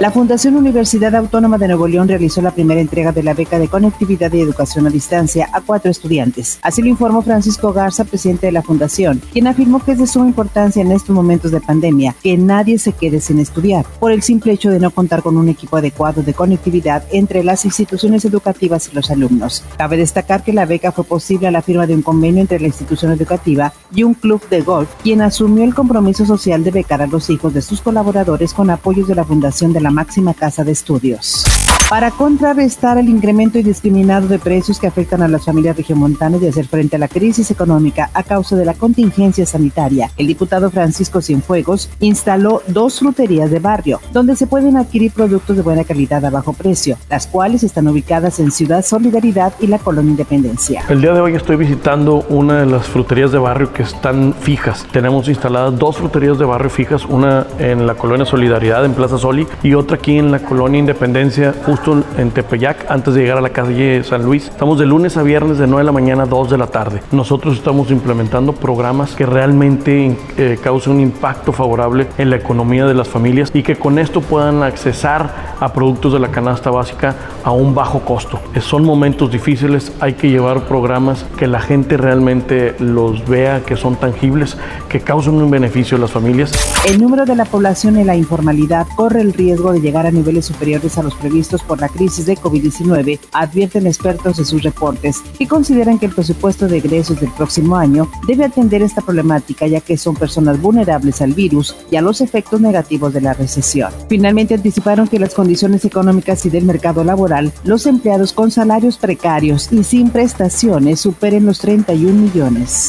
La Fundación Universidad Autónoma de Nuevo León realizó la primera entrega de la beca de conectividad y educación a distancia a cuatro estudiantes. Así lo informó Francisco Garza, presidente de la Fundación, quien afirmó que es de suma importancia en estos momentos de pandemia que nadie se quede sin estudiar, por el simple hecho de no contar con un equipo adecuado de conectividad entre las instituciones educativas y los alumnos. Cabe destacar que la beca fue posible a la firma de un convenio entre la institución educativa y un club de golf, quien asumió el compromiso social de becar a los hijos de sus colaboradores con apoyos de la Fundación de la máxima casa de estudios. Para contrarrestar el incremento indiscriminado de precios que afectan a las familias regiomontanas y hacer frente a la crisis económica a causa de la contingencia sanitaria, el diputado Francisco Cienfuegos instaló dos fruterías de barrio, donde se pueden adquirir productos de buena calidad a bajo precio, las cuales están ubicadas en Ciudad Solidaridad y la Colonia Independencia. El día de hoy estoy visitando una de las fruterías de barrio que están fijas. Tenemos instaladas dos fruterías de barrio fijas, una en la Colonia Solidaridad en Plaza Soli y otra aquí en la Colonia Independencia, justo en Tepeyac, antes de llegar a la calle San Luis. Estamos de lunes a viernes de 9 de la mañana a 2 de la tarde. Nosotros estamos implementando programas que realmente eh, causen un impacto favorable en la economía de las familias y que con esto puedan accesar a productos de la canasta básica a un bajo costo. Son momentos difíciles, hay que llevar programas que la gente realmente los vea, que son tangibles, que causen un beneficio a las familias. El número de la población en la informalidad corre el riesgo de llegar a niveles superiores a los previstos por la crisis de COVID-19, advierten expertos de sus reportes, y consideran que el presupuesto de egresos del próximo año debe atender esta problemática ya que son personas vulnerables al virus y a los efectos negativos de la recesión. Finalmente anticiparon que las condiciones económicas y del mercado laboral, los empleados con salarios precarios y sin prestaciones superen los 31 millones.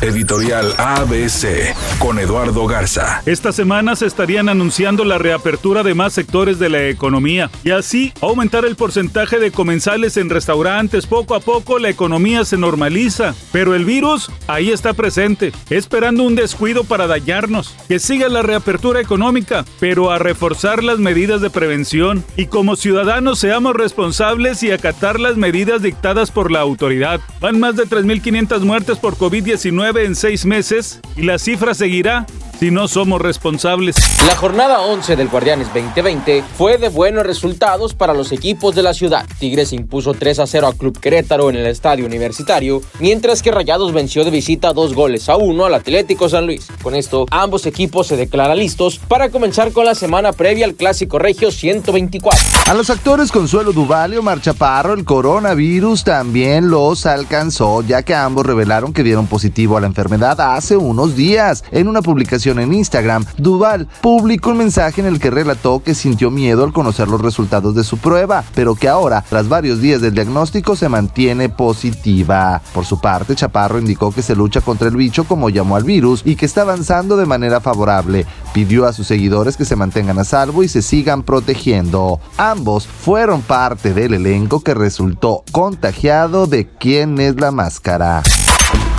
Editorial ABC con Eduardo Garza. Esta semana se estarían anunciando la reapertura de más sectores de la economía y así aumentar el porcentaje de comensales en restaurantes. Poco a poco la economía se normaliza, pero el virus ahí está presente, esperando un descuido para dañarnos. Que siga la reapertura económica, pero a reforzar las medidas de prevención y como ciudadanos seamos responsables y acatar las medidas dictadas por la autoridad. Van más de 3.500 muertes por COVID-19 en seis meses y la cifra seguirá si no somos responsables. La jornada 11 del Guardianes 2020 fue de buenos resultados para los equipos de la ciudad. Tigres impuso 3 a 0 a Club Querétaro en el estadio universitario, mientras que Rayados venció de visita dos goles a uno al Atlético San Luis. Con esto, ambos equipos se declaran listos para comenzar con la semana previa al Clásico Regio 124. A los actores Consuelo Duvalio, Marchaparro, el coronavirus también los alcanzó, ya que ambos revelaron que dieron positivo a la enfermedad hace unos días. En una publicación en Instagram, Duval publicó un mensaje en el que relató que sintió miedo al conocer los resultados de su prueba, pero que ahora, tras varios días del diagnóstico, se mantiene positiva. Por su parte, Chaparro indicó que se lucha contra el bicho como llamó al virus y que está avanzando de manera favorable. Pidió a sus seguidores que se mantengan a salvo y se sigan protegiendo. Ambos fueron parte del elenco que resultó contagiado de quién es la máscara.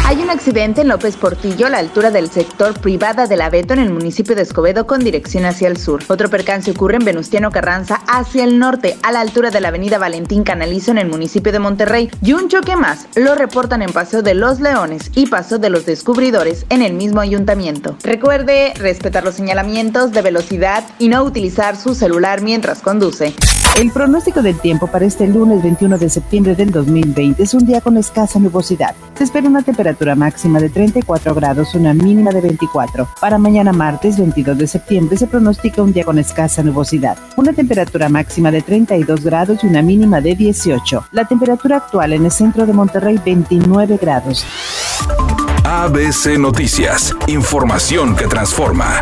Hay un accidente en López Portillo a la altura del sector privada del Abeto en el municipio de Escobedo con dirección hacia el sur. Otro percance ocurre en Venustiano Carranza hacia el norte a la altura de la avenida Valentín Canalizo en el municipio de Monterrey y un choque más lo reportan en Paseo de los Leones y Paso de los Descubridores en el mismo ayuntamiento. Recuerde respetar los señalamientos de velocidad y no utilizar su celular mientras conduce. El pronóstico del tiempo para este lunes 21 de septiembre del 2020 es un día con escasa nubosidad. Se espera una temperatura máxima de 34 grados, una mínima de 24. Para mañana martes 22 de septiembre se pronostica un día con escasa nubosidad. Una temperatura máxima de 32 grados y una mínima de 18. La temperatura actual en el centro de Monterrey 29 grados. ABC Noticias, información que transforma.